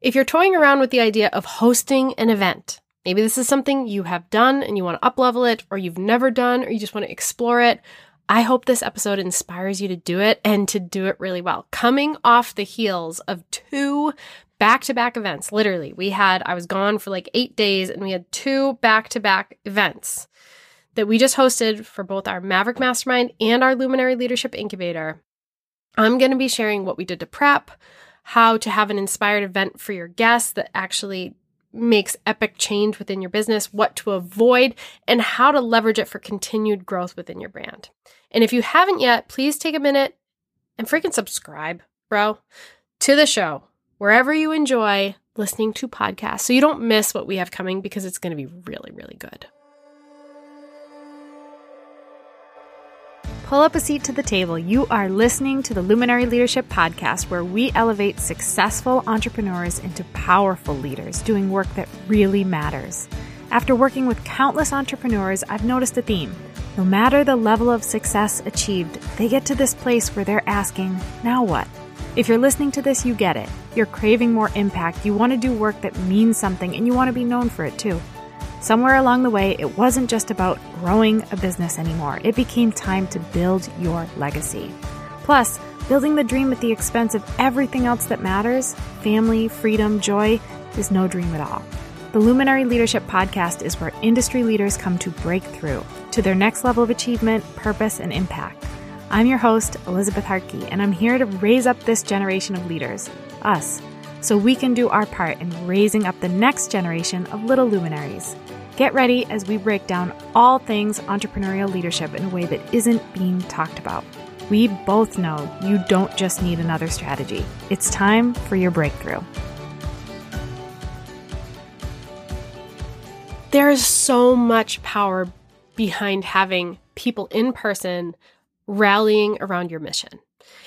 If you're toying around with the idea of hosting an event, maybe this is something you have done and you want to uplevel it, or you've never done, or you just want to explore it, I hope this episode inspires you to do it and to do it really well. Coming off the heels of two back to back events, literally, we had, I was gone for like eight days and we had two back to back events that we just hosted for both our Maverick Mastermind and our Luminary Leadership Incubator. I'm going to be sharing what we did to prep, how to have an inspired event for your guests that actually makes epic change within your business, what to avoid, and how to leverage it for continued growth within your brand. And if you haven't yet, please take a minute and freaking subscribe, bro, to the show, wherever you enjoy listening to podcasts, so you don't miss what we have coming because it's going to be really, really good. Pull up a seat to the table. You are listening to the Luminary Leadership Podcast, where we elevate successful entrepreneurs into powerful leaders doing work that really matters. After working with countless entrepreneurs, I've noticed a theme. No matter the level of success achieved, they get to this place where they're asking, now what? If you're listening to this, you get it. You're craving more impact. You want to do work that means something, and you want to be known for it too. Somewhere along the way, it wasn't just about growing a business anymore. It became time to build your legacy. Plus, building the dream at the expense of everything else that matters family, freedom, joy is no dream at all. The Luminary Leadership Podcast is where industry leaders come to break through to their next level of achievement, purpose, and impact. I'm your host, Elizabeth Hartke, and I'm here to raise up this generation of leaders, us, so we can do our part in raising up the next generation of little luminaries. Get ready as we break down all things entrepreneurial leadership in a way that isn't being talked about. We both know you don't just need another strategy, it's time for your breakthrough. There is so much power behind having people in person rallying around your mission.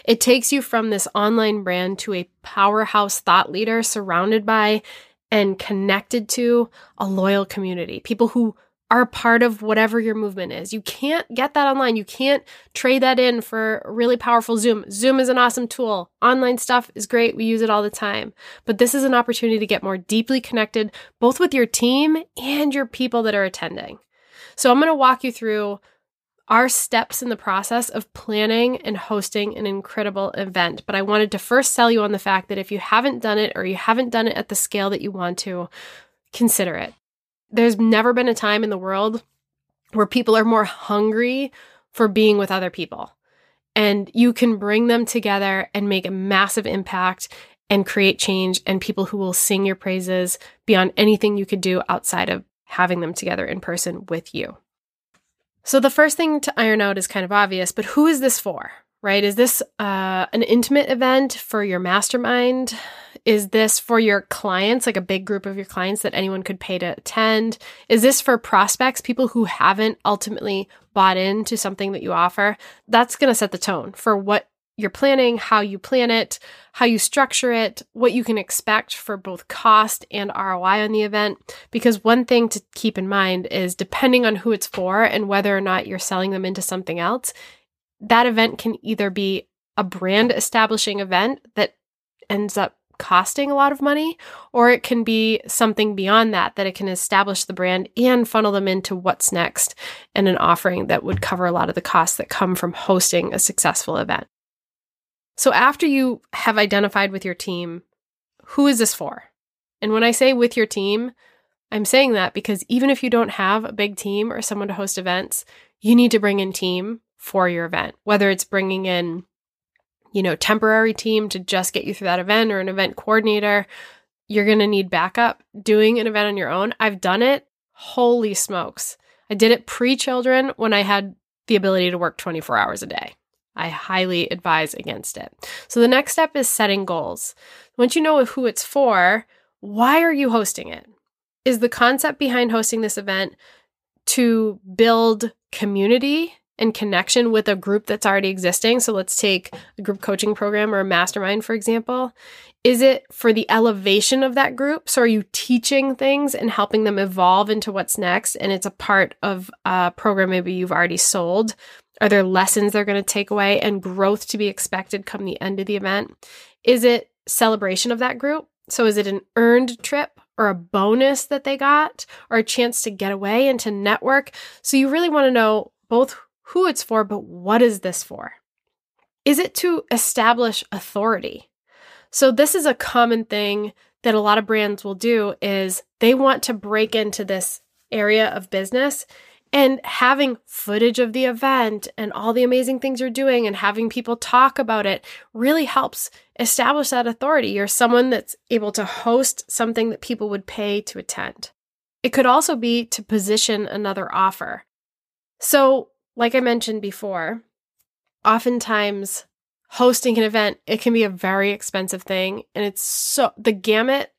It takes you from this online brand to a powerhouse thought leader surrounded by and connected to a loyal community, people who are part of whatever your movement is. You can't get that online. You can't trade that in for really powerful Zoom. Zoom is an awesome tool. Online stuff is great. We use it all the time. But this is an opportunity to get more deeply connected, both with your team and your people that are attending. So I'm going to walk you through are steps in the process of planning and hosting an incredible event. But I wanted to first sell you on the fact that if you haven't done it or you haven't done it at the scale that you want to, consider it. There's never been a time in the world where people are more hungry for being with other people. And you can bring them together and make a massive impact and create change and people who will sing your praises beyond anything you could do outside of having them together in person with you. So the first thing to iron out is kind of obvious, but who is this for? Right? Is this uh, an intimate event for your mastermind? Is this for your clients, like a big group of your clients that anyone could pay to attend? Is this for prospects, people who haven't ultimately bought into something that you offer? That's going to set the tone for what you're planning, how you plan it, how you structure it, what you can expect for both cost and ROI on the event. Because one thing to keep in mind is depending on who it's for and whether or not you're selling them into something else, that event can either be a brand establishing event that ends up costing a lot of money, or it can be something beyond that, that it can establish the brand and funnel them into what's next and an offering that would cover a lot of the costs that come from hosting a successful event. So after you have identified with your team, who is this for? And when I say with your team, I'm saying that because even if you don't have a big team or someone to host events, you need to bring in team for your event, whether it's bringing in, you know, temporary team to just get you through that event or an event coordinator. You're going to need backup doing an event on your own. I've done it. Holy smokes. I did it pre children when I had the ability to work 24 hours a day. I highly advise against it. So the next step is setting goals. Once you know who it's for, why are you hosting it? Is the concept behind hosting this event to build community and connection with a group that's already existing? So let's take a group coaching program or a mastermind, for example. Is it for the elevation of that group? So are you teaching things and helping them evolve into what's next? And it's a part of a program maybe you've already sold are there lessons they're going to take away and growth to be expected come the end of the event? Is it celebration of that group? So is it an earned trip or a bonus that they got or a chance to get away and to network? So you really want to know both who it's for, but what is this for? Is it to establish authority? So this is a common thing that a lot of brands will do is they want to break into this area of business and having footage of the event and all the amazing things you're doing and having people talk about it really helps establish that authority. You're someone that's able to host something that people would pay to attend. It could also be to position another offer. So, like I mentioned before, oftentimes hosting an event, it can be a very expensive thing. And it's so, the gamut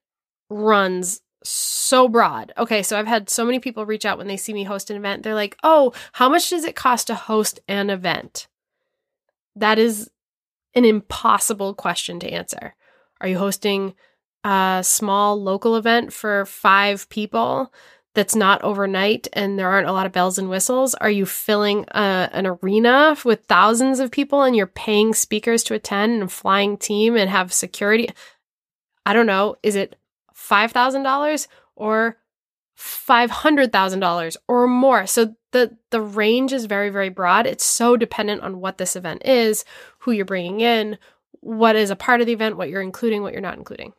runs so broad. Okay, so I've had so many people reach out when they see me host an event. They're like, oh, how much does it cost to host an event? That is an impossible question to answer. Are you hosting a small local event for five people that's not overnight and there aren't a lot of bells and whistles? Are you filling a, an arena with thousands of people and you're paying speakers to attend and flying team and have security? I don't know. Is it $5,000 or $500,000 or more. So the the range is very very broad. It's so dependent on what this event is, who you're bringing in, what is a part of the event, what you're including, what you're not including.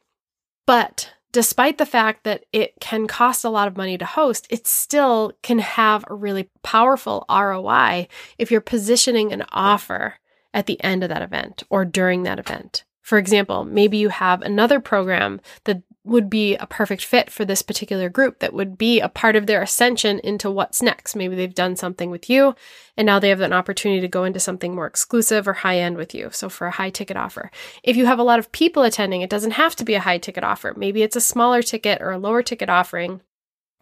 But despite the fact that it can cost a lot of money to host, it still can have a really powerful ROI if you're positioning an offer at the end of that event or during that event. For example, maybe you have another program that would be a perfect fit for this particular group that would be a part of their ascension into what's next. Maybe they've done something with you and now they have an opportunity to go into something more exclusive or high end with you. So for a high ticket offer. If you have a lot of people attending, it doesn't have to be a high ticket offer. Maybe it's a smaller ticket or a lower ticket offering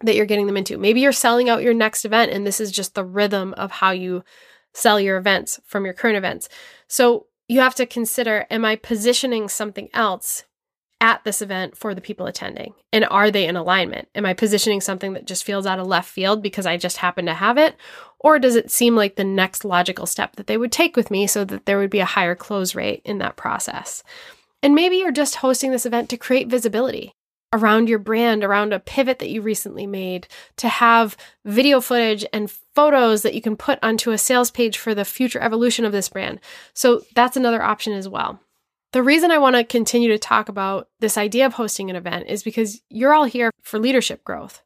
that you're getting them into. Maybe you're selling out your next event and this is just the rhythm of how you sell your events from your current events. So you have to consider am I positioning something else at this event for the people attending? And are they in alignment? Am I positioning something that just feels out of left field because I just happen to have it? Or does it seem like the next logical step that they would take with me so that there would be a higher close rate in that process? And maybe you're just hosting this event to create visibility around your brand, around a pivot that you recently made, to have video footage and photos that you can put onto a sales page for the future evolution of this brand. So that's another option as well. The reason I want to continue to talk about this idea of hosting an event is because you're all here for leadership growth.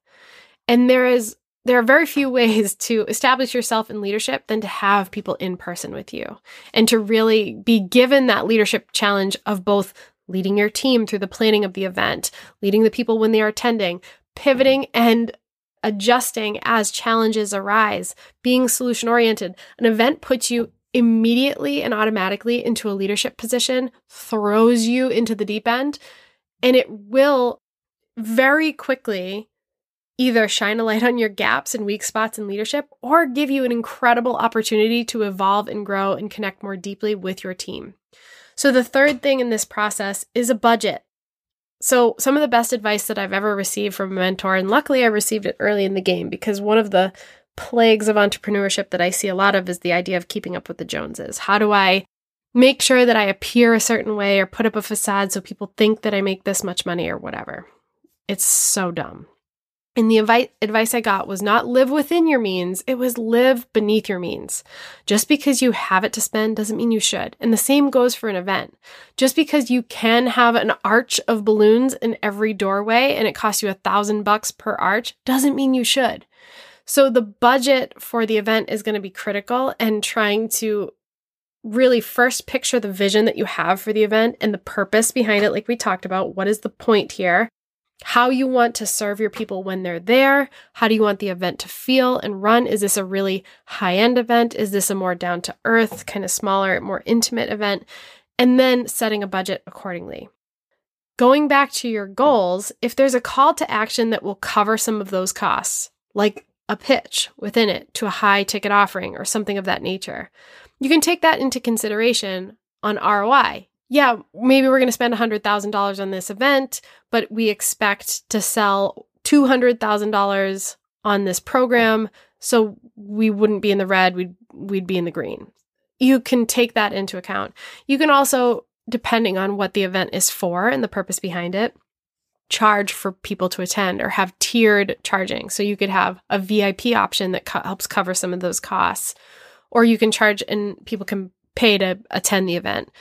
And there is there are very few ways to establish yourself in leadership than to have people in person with you and to really be given that leadership challenge of both leading your team through the planning of the event, leading the people when they are attending, pivoting and adjusting as challenges arise, being solution oriented. An event puts you immediately and automatically into a leadership position, throws you into the deep end, and it will very quickly either shine a light on your gaps and weak spots in leadership or give you an incredible opportunity to evolve and grow and connect more deeply with your team. So, the third thing in this process is a budget. So, some of the best advice that I've ever received from a mentor, and luckily I received it early in the game because one of the plagues of entrepreneurship that I see a lot of is the idea of keeping up with the Joneses. How do I make sure that I appear a certain way or put up a facade so people think that I make this much money or whatever? It's so dumb. And the advice, advice I got was not live within your means, it was live beneath your means. Just because you have it to spend doesn't mean you should. And the same goes for an event. Just because you can have an arch of balloons in every doorway and it costs you a thousand bucks per arch doesn't mean you should. So the budget for the event is going to be critical and trying to really first picture the vision that you have for the event and the purpose behind it, like we talked about. What is the point here? How you want to serve your people when they're there? How do you want the event to feel and run? Is this a really high end event? Is this a more down to earth, kind of smaller, more intimate event? And then setting a budget accordingly. Going back to your goals, if there's a call to action that will cover some of those costs, like a pitch within it to a high ticket offering or something of that nature. You can take that into consideration on ROI. Yeah, maybe we're going to spend $100,000 on this event, but we expect to sell $200,000 on this program, so we wouldn't be in the red, we'd we'd be in the green. You can take that into account. You can also depending on what the event is for and the purpose behind it, charge for people to attend or have tiered charging. So you could have a VIP option that co- helps cover some of those costs, or you can charge and people can pay to attend the event.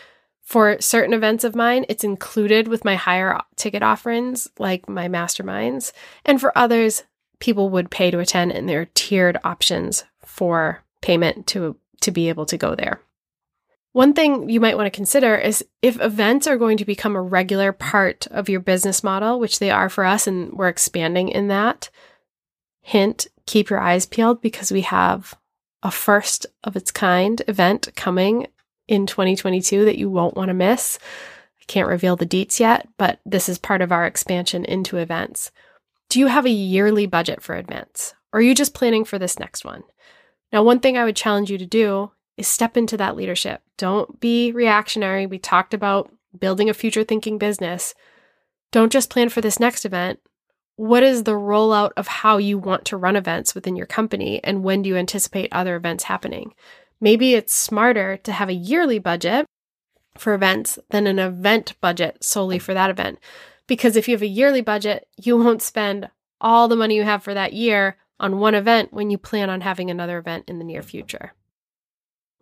For certain events of mine, it's included with my higher ticket offerings, like my masterminds. And for others, people would pay to attend, and there are tiered options for payment to, to be able to go there. One thing you might want to consider is if events are going to become a regular part of your business model, which they are for us, and we're expanding in that. Hint, keep your eyes peeled because we have a first of its kind event coming in 2022 that you won't want to miss. I can't reveal the deets yet, but this is part of our expansion into events. Do you have a yearly budget for events? Or are you just planning for this next one? Now, one thing I would challenge you to do is step into that leadership. Don't be reactionary. We talked about building a future thinking business. Don't just plan for this next event. What is the rollout of how you want to run events within your company and when do you anticipate other events happening? Maybe it's smarter to have a yearly budget for events than an event budget solely for that event. Because if you have a yearly budget, you won't spend all the money you have for that year on one event when you plan on having another event in the near future.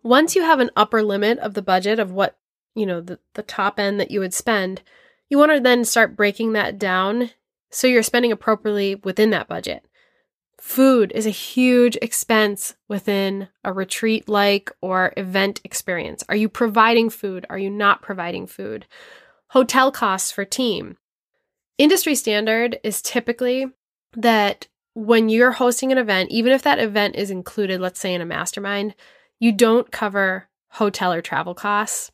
Once you have an upper limit of the budget of what, you know, the, the top end that you would spend, you want to then start breaking that down so you're spending appropriately within that budget. Food is a huge expense within a retreat like or event experience. Are you providing food? Are you not providing food? Hotel costs for team. Industry standard is typically that when you're hosting an event, even if that event is included, let's say in a mastermind, you don't cover hotel or travel costs.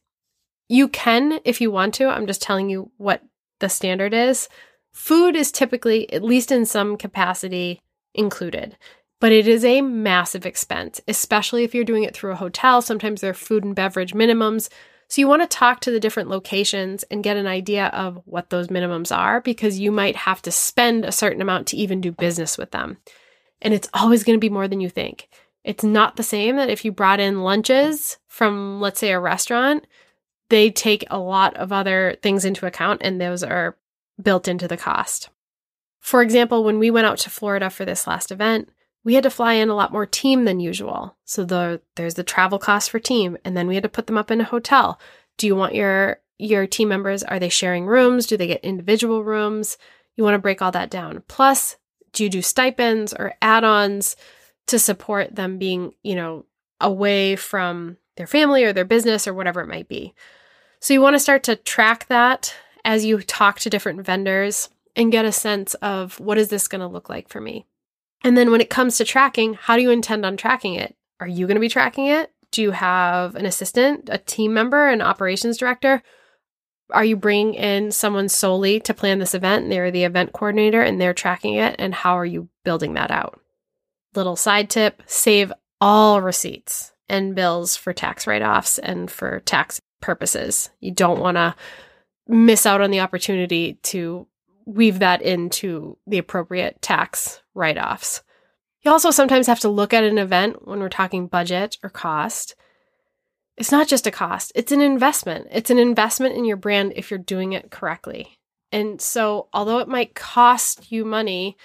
You can if you want to. I'm just telling you what the standard is. Food is typically, at least in some capacity, included, but it is a massive expense, especially if you're doing it through a hotel. Sometimes there are food and beverage minimums. So you want to talk to the different locations and get an idea of what those minimums are because you might have to spend a certain amount to even do business with them. And it's always going to be more than you think. It's not the same that if you brought in lunches from, let's say, a restaurant, they take a lot of other things into account and those are built into the cost. For example, when we went out to Florida for this last event, we had to fly in a lot more team than usual. So the, there's the travel cost for team, and then we had to put them up in a hotel. Do you want your your team members? Are they sharing rooms? Do they get individual rooms? You want to break all that down. Plus, do you do stipends or add-ons? To support them being, you know, away from their family or their business or whatever it might be. So you want to start to track that as you talk to different vendors and get a sense of what is this going to look like for me. And then when it comes to tracking, how do you intend on tracking it? Are you going to be tracking it? Do you have an assistant, a team member, an operations director? Are you bringing in someone solely to plan this event they're the event coordinator and they're tracking it? And how are you building that out? Little side tip save all receipts and bills for tax write offs and for tax purposes. You don't want to miss out on the opportunity to weave that into the appropriate tax write offs. You also sometimes have to look at an event when we're talking budget or cost. It's not just a cost, it's an investment. It's an investment in your brand if you're doing it correctly. And so, although it might cost you money,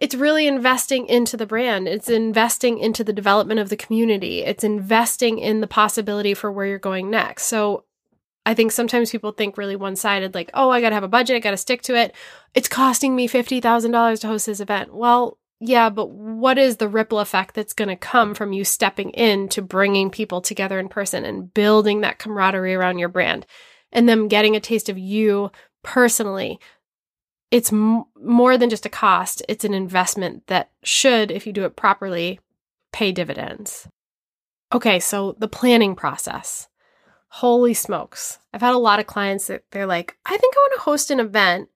it's really investing into the brand. It's investing into the development of the community. It's investing in the possibility for where you're going next. So I think sometimes people think really one sided, like, oh, I got to have a budget, I got to stick to it. It's costing me $50,000 to host this event. Well, yeah, but what is the ripple effect that's going to come from you stepping in to bringing people together in person and building that camaraderie around your brand and them getting a taste of you personally it's m- more than just a cost, it's an investment that should, if you do it properly, pay dividends. Okay, so the planning process. Holy smokes. I've had a lot of clients that they're like, I think I want to host an event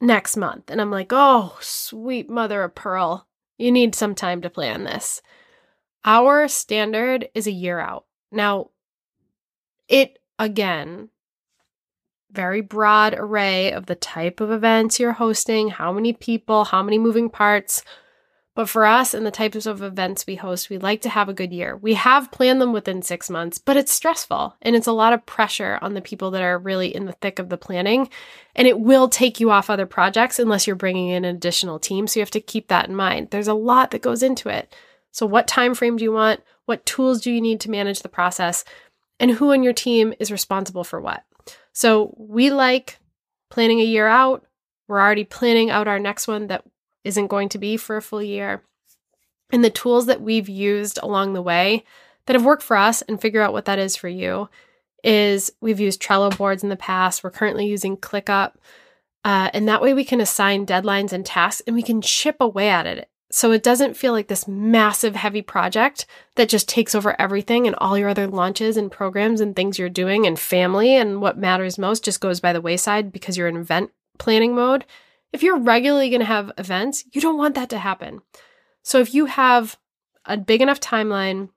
next month. And I'm like, oh, sweet mother of pearl. You need some time to plan this. Our standard is a year out. Now, it again very broad array of the type of events you're hosting, how many people, how many moving parts. But for us and the types of events we host, we like to have a good year. We have planned them within six months, but it's stressful and it's a lot of pressure on the people that are really in the thick of the planning. And it will take you off other projects unless you're bringing in an additional team. So you have to keep that in mind. There's a lot that goes into it. So what time frame do you want? What tools do you need to manage the process? And who on your team is responsible for what? So we like planning a year out. We're already planning out our next one that isn't going to be for a full year. And the tools that we've used along the way that have worked for us and figure out what that is for you is we've used Trello boards in the past. We're currently using ClickUp. Uh, and that way we can assign deadlines and tasks and we can chip away at it. So it doesn't feel like this massive, heavy project that just takes over everything and all your other launches and programs and things you're doing and family and what matters most just goes by the wayside because you're in event planning mode. If you're regularly going to have events, you don't want that to happen. So if you have a big enough timeline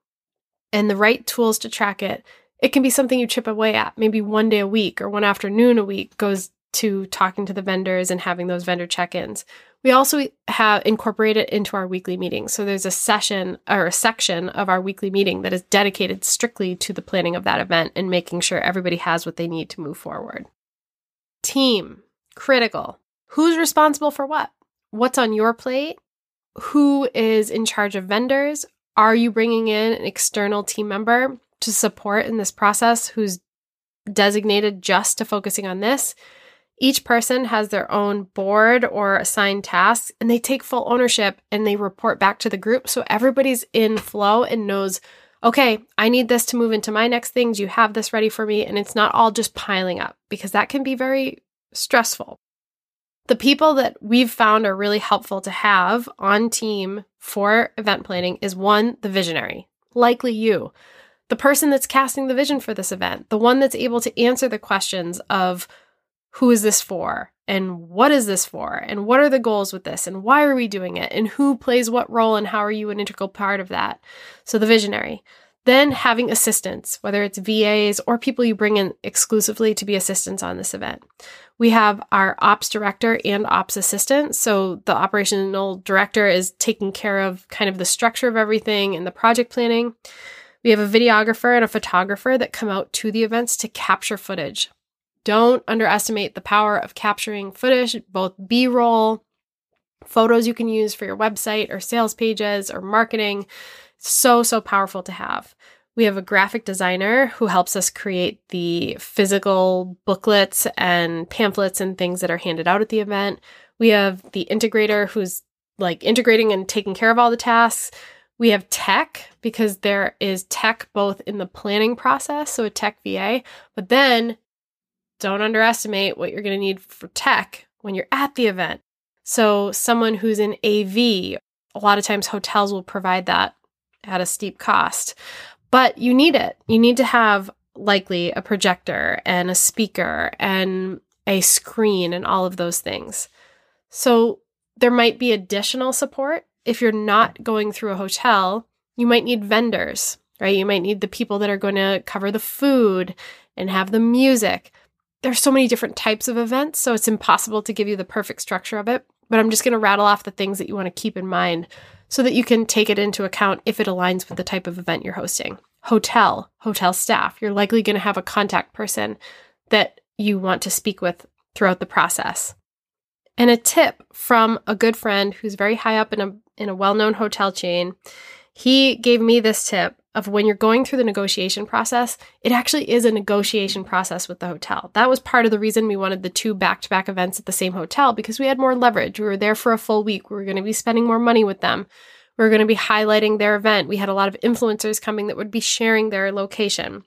and the right tools to track it, it can be something you chip away at. Maybe one day a week or one afternoon a week goes to talking to the vendors and having those vendor check ins. We also have incorporated into our weekly meetings. So there's a session or a section of our weekly meeting that is dedicated strictly to the planning of that event and making sure everybody has what they need to move forward. Team, critical. Who's responsible for what? What's on your plate? Who is in charge of vendors? Are you bringing in an external team member to support in this process who's designated just to focusing on this? Each person has their own board or assigned tasks, and they take full ownership and they report back to the group. So everybody's in flow and knows, okay, I need this to move into my next things. You have this ready for me. And it's not all just piling up because that can be very stressful. The people that we've found are really helpful to have on team for event planning is one, the visionary, likely you, the person that's casting the vision for this event, the one that's able to answer the questions of who is this for and what is this for and what are the goals with this and why are we doing it and who plays what role and how are you an integral part of that. So the visionary. Then having assistants, whether it's VAs or people you bring in exclusively to be assistants on this event. We have our ops director and ops assistant. So the operational director is taking care of kind of the structure of everything and the project planning. We have a videographer and a photographer that come out to the events to capture footage. Don't underestimate the power of capturing footage, both B roll, photos you can use for your website or sales pages or marketing. So, so powerful to have. We have a graphic designer who helps us create the physical booklets and pamphlets and things that are handed out at the event. We have the integrator who's like integrating and taking care of all the tasks. We have tech because there is tech both in the planning process, so a tech VA, but then don't underestimate what you're going to need for tech when you're at the event. So, someone who's in AV, a lot of times hotels will provide that at a steep cost. But you need it. You need to have likely a projector and a speaker and a screen and all of those things. So there might be additional support. If you're not going through a hotel, you might need vendors, right? You might need the people that are going to cover the food and have the music. There's so many different types of events, so it's impossible to give you the perfect structure of it. But I'm just going to rattle off the things that you want to keep in mind so that you can take it into account if it aligns with the type of event you're hosting. Hotel, hotel staff, you're likely going to have a contact person that you want to speak with throughout the process. And a tip from a good friend who's very high up in a in a well-known hotel chain. He gave me this tip of when you're going through the negotiation process, it actually is a negotiation process with the hotel. That was part of the reason we wanted the two back to back events at the same hotel because we had more leverage. We were there for a full week. We were going to be spending more money with them. We were going to be highlighting their event. We had a lot of influencers coming that would be sharing their location.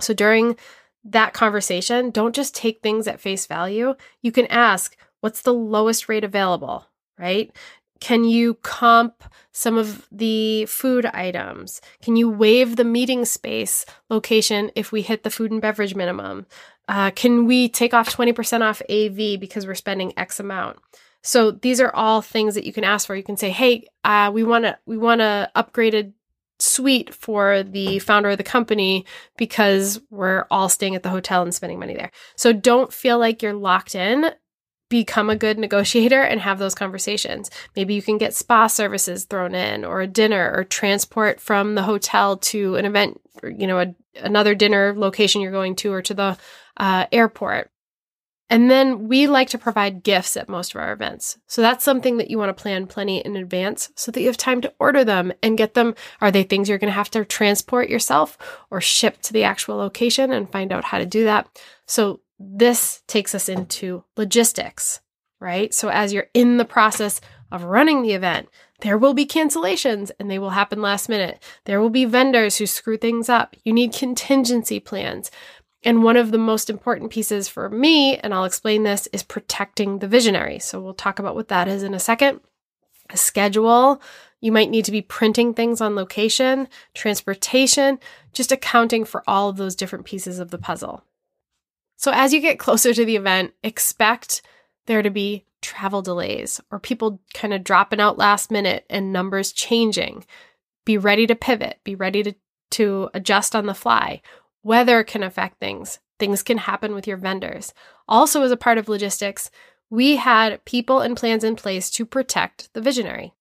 So during that conversation, don't just take things at face value. You can ask, what's the lowest rate available, right? Can you comp some of the food items? Can you waive the meeting space location if we hit the food and beverage minimum? Uh, can we take off 20% off AV because we're spending X amount? So these are all things that you can ask for. You can say, "Hey, uh, we want to we want a upgraded suite for the founder of the company because we're all staying at the hotel and spending money there." So don't feel like you're locked in become a good negotiator and have those conversations. Maybe you can get spa services thrown in or a dinner or transport from the hotel to an event, or, you know, a, another dinner location you're going to or to the uh, airport. And then we like to provide gifts at most of our events. So that's something that you want to plan plenty in advance so that you have time to order them and get them. Are they things you're going to have to transport yourself or ship to the actual location and find out how to do that? So this takes us into logistics, right? So as you're in the process of running the event, there will be cancellations and they will happen last minute. There will be vendors who screw things up. You need contingency plans. And one of the most important pieces for me, and I'll explain this, is protecting the visionary. So we'll talk about what that is in a second. A schedule. You might need to be printing things on location, transportation, just accounting for all of those different pieces of the puzzle. So as you get closer to the event, expect there to be travel delays or people kind of dropping out last minute and numbers changing. Be ready to pivot, be ready to, to adjust on the fly Weather can affect things. Things can happen with your vendors. Also, as a part of logistics, we had people and plans in place to protect the visionary.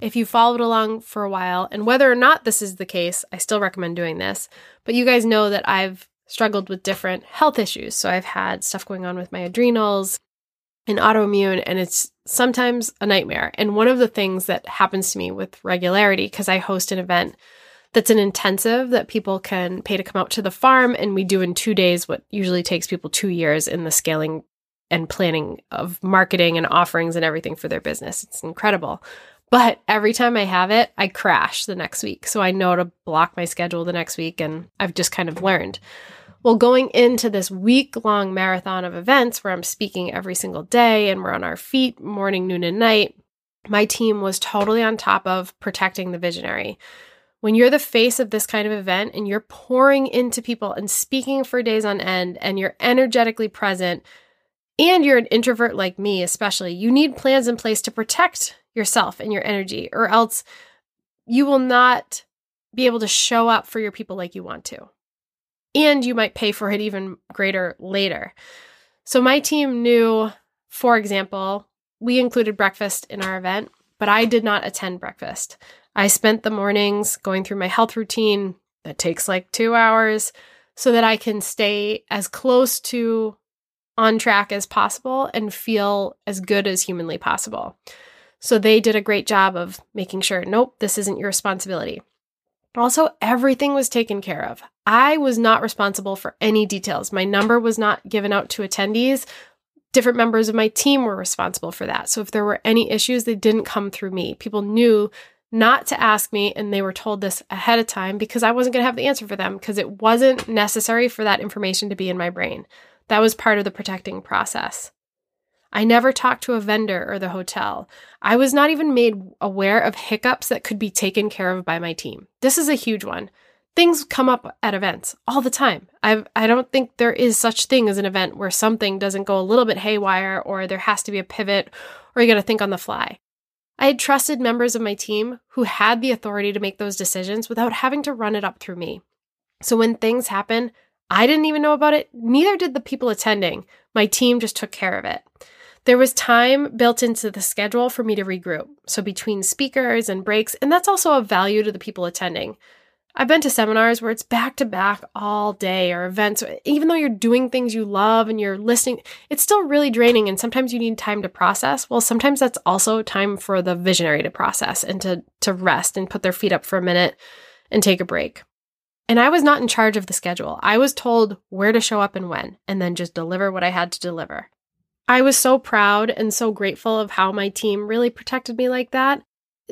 If you followed along for a while, and whether or not this is the case, I still recommend doing this. But you guys know that I've struggled with different health issues. So I've had stuff going on with my adrenals and autoimmune, and it's sometimes a nightmare. And one of the things that happens to me with regularity, because I host an event that's an intensive that people can pay to come out to the farm. And we do in two days what usually takes people two years in the scaling and planning of marketing and offerings and everything for their business. It's incredible. But every time I have it, I crash the next week. So I know to block my schedule the next week. And I've just kind of learned. Well, going into this week long marathon of events where I'm speaking every single day and we're on our feet morning, noon, and night, my team was totally on top of protecting the visionary. When you're the face of this kind of event and you're pouring into people and speaking for days on end and you're energetically present and you're an introvert like me, especially, you need plans in place to protect yourself and your energy, or else you will not be able to show up for your people like you want to. And you might pay for it even greater later. So, my team knew, for example, we included breakfast in our event, but I did not attend breakfast. I spent the mornings going through my health routine that takes like two hours so that I can stay as close to on track as possible and feel as good as humanly possible. So they did a great job of making sure, nope, this isn't your responsibility. Also, everything was taken care of. I was not responsible for any details. My number was not given out to attendees. Different members of my team were responsible for that. So if there were any issues, they didn't come through me. People knew not to ask me, and they were told this ahead of time because I wasn't going to have the answer for them because it wasn't necessary for that information to be in my brain. That was part of the protecting process. I never talked to a vendor or the hotel. I was not even made aware of hiccups that could be taken care of by my team. This is a huge one. Things come up at events all the time. I I don't think there is such thing as an event where something doesn't go a little bit haywire or there has to be a pivot or you got to think on the fly. I had trusted members of my team who had the authority to make those decisions without having to run it up through me. So when things happen, I didn't even know about it, neither did the people attending. My team just took care of it. There was time built into the schedule for me to regroup. So between speakers and breaks, and that's also a value to the people attending. I've been to seminars where it's back to back all day or events. Even though you're doing things you love and you're listening, it's still really draining. And sometimes you need time to process. Well, sometimes that's also time for the visionary to process and to, to rest and put their feet up for a minute and take a break. And I was not in charge of the schedule. I was told where to show up and when, and then just deliver what I had to deliver. I was so proud and so grateful of how my team really protected me like that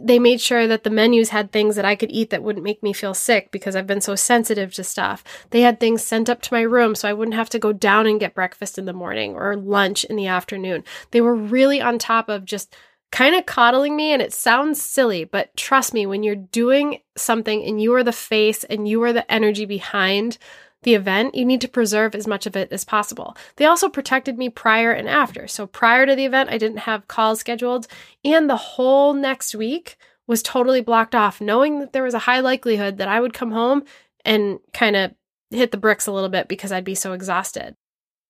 they made sure that the menus had things that I could eat that wouldn't make me feel sick because I've been so sensitive to stuff. They had things sent up to my room so I wouldn't have to go down and get breakfast in the morning or lunch in the afternoon. They were really on top of just kind of coddling me and it sounds silly, but trust me, when you're doing something and you are the face and you are the energy behind the event, you need to preserve as much of it as possible. They also protected me prior and after. So prior to the event, I didn't have calls scheduled, and the whole next week was totally blocked off, knowing that there was a high likelihood that I would come home and kind of hit the bricks a little bit because I'd be so exhausted.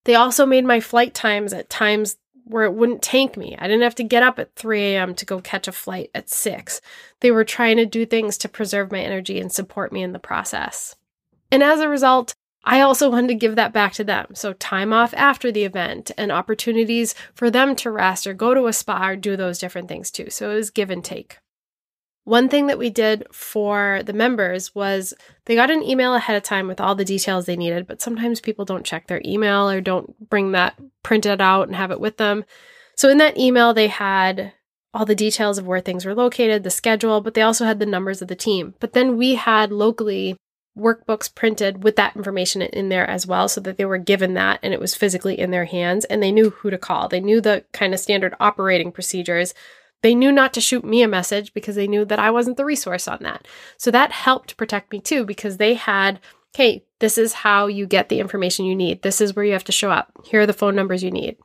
They also made my flight times at times where it wouldn't tank me. I didn't have to get up at 3 a.m. to go catch a flight at 6. They were trying to do things to preserve my energy and support me in the process. And as a result, I also wanted to give that back to them. So, time off after the event and opportunities for them to rest or go to a spa or do those different things too. So, it was give and take. One thing that we did for the members was they got an email ahead of time with all the details they needed, but sometimes people don't check their email or don't bring that printed out and have it with them. So, in that email, they had all the details of where things were located, the schedule, but they also had the numbers of the team. But then we had locally workbooks printed with that information in there as well so that they were given that and it was physically in their hands and they knew who to call. They knew the kind of standard operating procedures. They knew not to shoot me a message because they knew that I wasn't the resource on that. So that helped protect me too because they had, hey, this is how you get the information you need. This is where you have to show up. Here are the phone numbers you need.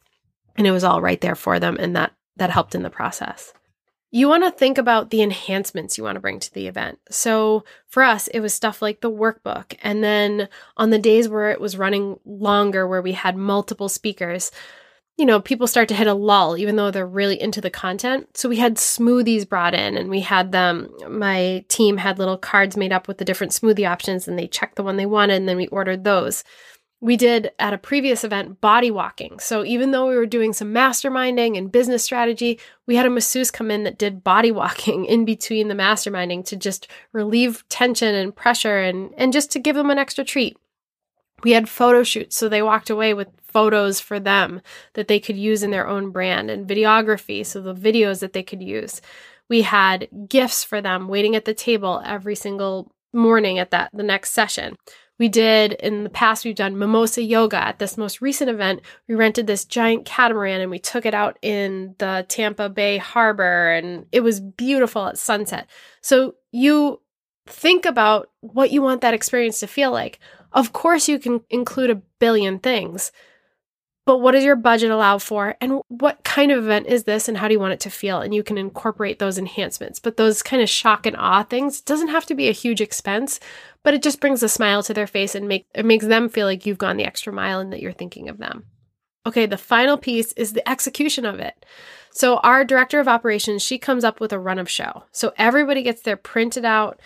And it was all right there for them and that that helped in the process you want to think about the enhancements you want to bring to the event. So for us, it was stuff like the workbook. And then on the days where it was running longer, where we had multiple speakers, you know, people start to hit a lull, even though they're really into the content. So we had smoothies brought in and we had them, my team had little cards made up with the different smoothie options and they checked the one they wanted and then we ordered those we did at a previous event body walking. So even though we were doing some masterminding and business strategy, we had a masseuse come in that did body walking in between the masterminding to just relieve tension and pressure and, and just to give them an extra treat. We had photo shoots, so they walked away with photos for them that they could use in their own brand and videography, so the videos that they could use. We had gifts for them waiting at the table every single morning at that the next session. We did in the past, we've done mimosa yoga. At this most recent event, we rented this giant catamaran and we took it out in the Tampa Bay harbor and it was beautiful at sunset. So you think about what you want that experience to feel like. Of course, you can include a billion things, but what does your budget allow for? And what kind of event is this? And how do you want it to feel? And you can incorporate those enhancements. But those kind of shock and awe things doesn't have to be a huge expense, but it just brings a smile to their face and make it makes them feel like you've gone the extra mile and that you're thinking of them. Okay, the final piece is the execution of it. So our director of operations, she comes up with a run of show. So everybody gets their printed out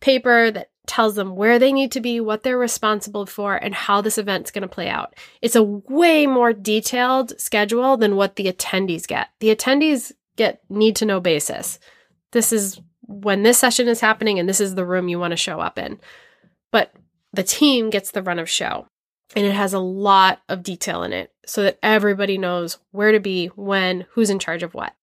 paper that tells them where they need to be, what they're responsible for, and how this event's going to play out. It's a way more detailed schedule than what the attendees get. The attendees get need to know basis. This is when this session is happening and this is the room you want to show up in. But the team gets the run of show and it has a lot of detail in it so that everybody knows where to be, when, who's in charge of what.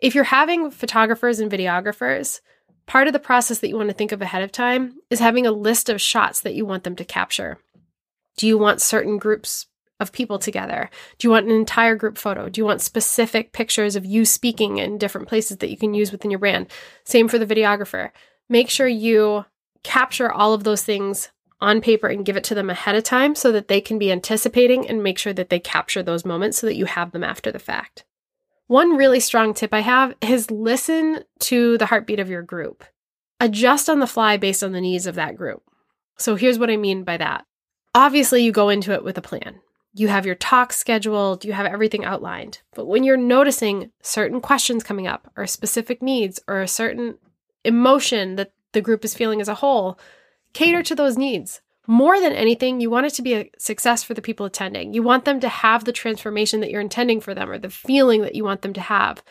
If you're having photographers and videographers, Part of the process that you want to think of ahead of time is having a list of shots that you want them to capture. Do you want certain groups of people together? Do you want an entire group photo? Do you want specific pictures of you speaking in different places that you can use within your brand? Same for the videographer. Make sure you capture all of those things on paper and give it to them ahead of time so that they can be anticipating and make sure that they capture those moments so that you have them after the fact. One really strong tip I have is listen to the heartbeat of your group. Adjust on the fly based on the needs of that group. So here's what I mean by that. Obviously, you go into it with a plan. You have your talk scheduled, you have everything outlined. But when you're noticing certain questions coming up, or specific needs, or a certain emotion that the group is feeling as a whole, cater to those needs more than anything, you want it to be a success for the people attending. You want them to have the transformation that you're intending for them or the feeling that you want them to have.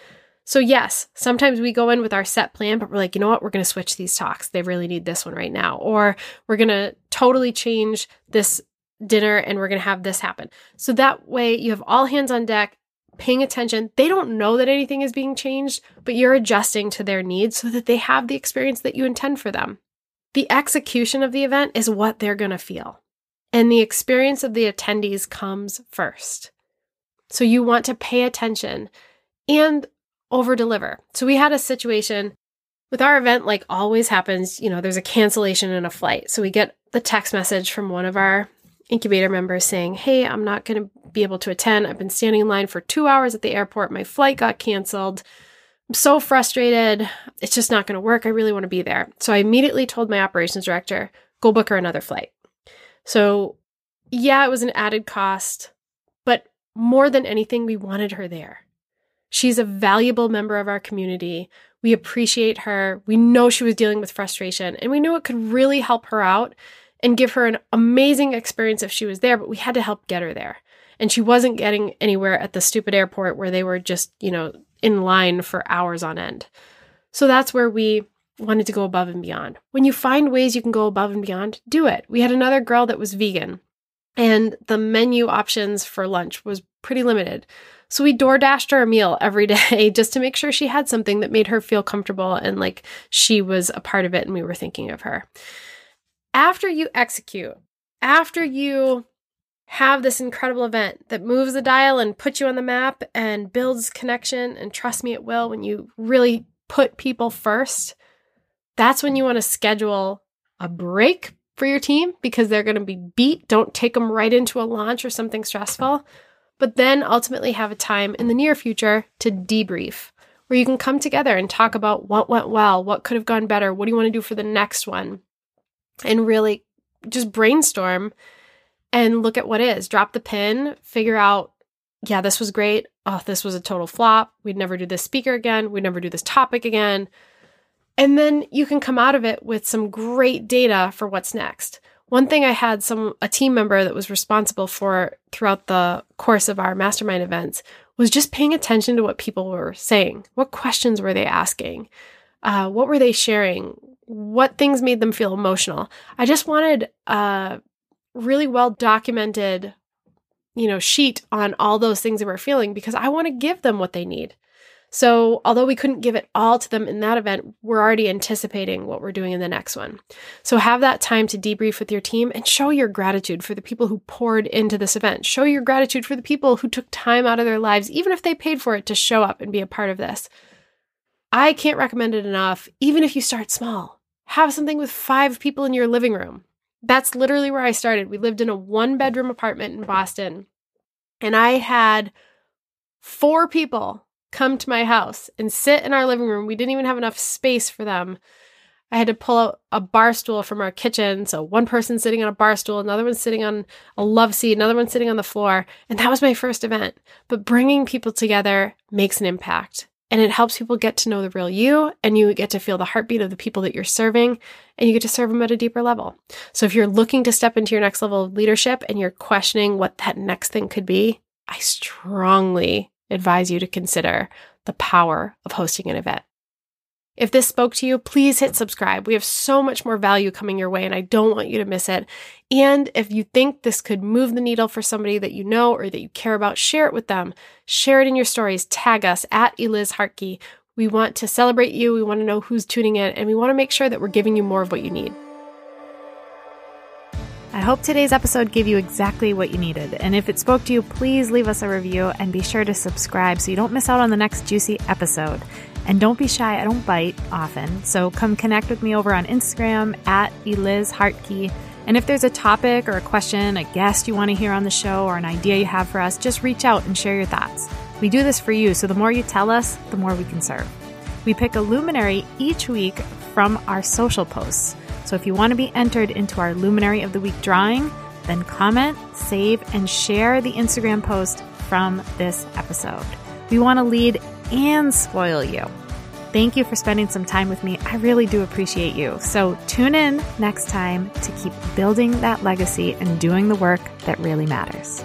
So, yes, sometimes we go in with our set plan, but we're like, you know what? We're going to switch these talks. They really need this one right now. Or we're going to totally change this dinner and we're going to have this happen. So that way you have all hands on deck paying attention. They don't know that anything is being changed, but you're adjusting to their needs so that they have the experience that you intend for them. The execution of the event is what they're going to feel. And the experience of the attendees comes first. So you want to pay attention and over deliver. So we had a situation with our event, like always happens, you know, there's a cancellation in a flight. So we get the text message from one of our incubator members saying, Hey, I'm not going to be able to attend. I've been standing in line for two hours at the airport. My flight got canceled. So frustrated. It's just not going to work. I really want to be there. So I immediately told my operations director, go book her another flight. So, yeah, it was an added cost, but more than anything, we wanted her there. She's a valuable member of our community. We appreciate her. We know she was dealing with frustration, and we knew it could really help her out and give her an amazing experience if she was there, but we had to help get her there. And she wasn't getting anywhere at the stupid airport where they were just, you know, in line for hours on end. So that's where we wanted to go above and beyond. When you find ways you can go above and beyond, do it. We had another girl that was vegan, and the menu options for lunch was pretty limited. So we door dashed her a meal every day just to make sure she had something that made her feel comfortable and like she was a part of it and we were thinking of her. After you execute, after you have this incredible event that moves the dial and puts you on the map and builds connection, and trust me, it will when you really put people first, that's when you want to schedule a break for your team because they're going to be beat. Don't take them right into a launch or something stressful, but then ultimately have a time in the near future to debrief where you can come together and talk about what went well, what could have gone better, what do you want to do for the next one, and really just brainstorm and look at what is. Drop the pin, figure out, yeah, this was great. Oh, this was a total flop. We'd never do this speaker again. We'd never do this topic again. And then you can come out of it with some great data for what's next. One thing I had some a team member that was responsible for throughout the course of our mastermind events was just paying attention to what people were saying. What questions were they asking? Uh, what were they sharing? What things made them feel emotional? I just wanted a really well documented, you know, sheet on all those things that we're feeling because I want to give them what they need. So, although we couldn't give it all to them in that event, we're already anticipating what we're doing in the next one. So, have that time to debrief with your team and show your gratitude for the people who poured into this event. Show your gratitude for the people who took time out of their lives, even if they paid for it, to show up and be a part of this. I can't recommend it enough, even if you start small. Have something with five people in your living room. That's literally where I started. We lived in a one bedroom apartment in Boston, and I had four people come to my house and sit in our living room. We didn't even have enough space for them. I had to pull out a bar stool from our kitchen. So one person sitting on a bar stool, another one sitting on a love seat, another one sitting on the floor. And that was my first event. But bringing people together makes an impact. And it helps people get to know the real you, and you get to feel the heartbeat of the people that you're serving, and you get to serve them at a deeper level. So, if you're looking to step into your next level of leadership and you're questioning what that next thing could be, I strongly advise you to consider the power of hosting an event. If this spoke to you, please hit subscribe. We have so much more value coming your way, and I don't want you to miss it. And if you think this could move the needle for somebody that you know or that you care about, share it with them. Share it in your stories. Tag us at Eliz Hartke. We want to celebrate you. We want to know who's tuning in, and we want to make sure that we're giving you more of what you need. I hope today's episode gave you exactly what you needed. And if it spoke to you, please leave us a review and be sure to subscribe so you don't miss out on the next juicy episode. And don't be shy, I don't bite often. So come connect with me over on Instagram at Eliz Hartke. And if there's a topic or a question, a guest you want to hear on the show, or an idea you have for us, just reach out and share your thoughts. We do this for you, so the more you tell us, the more we can serve. We pick a luminary each week from our social posts. So if you want to be entered into our Luminary of the Week drawing, then comment, save, and share the Instagram post from this episode. We want to lead and spoil you. Thank you for spending some time with me. I really do appreciate you. So tune in next time to keep building that legacy and doing the work that really matters.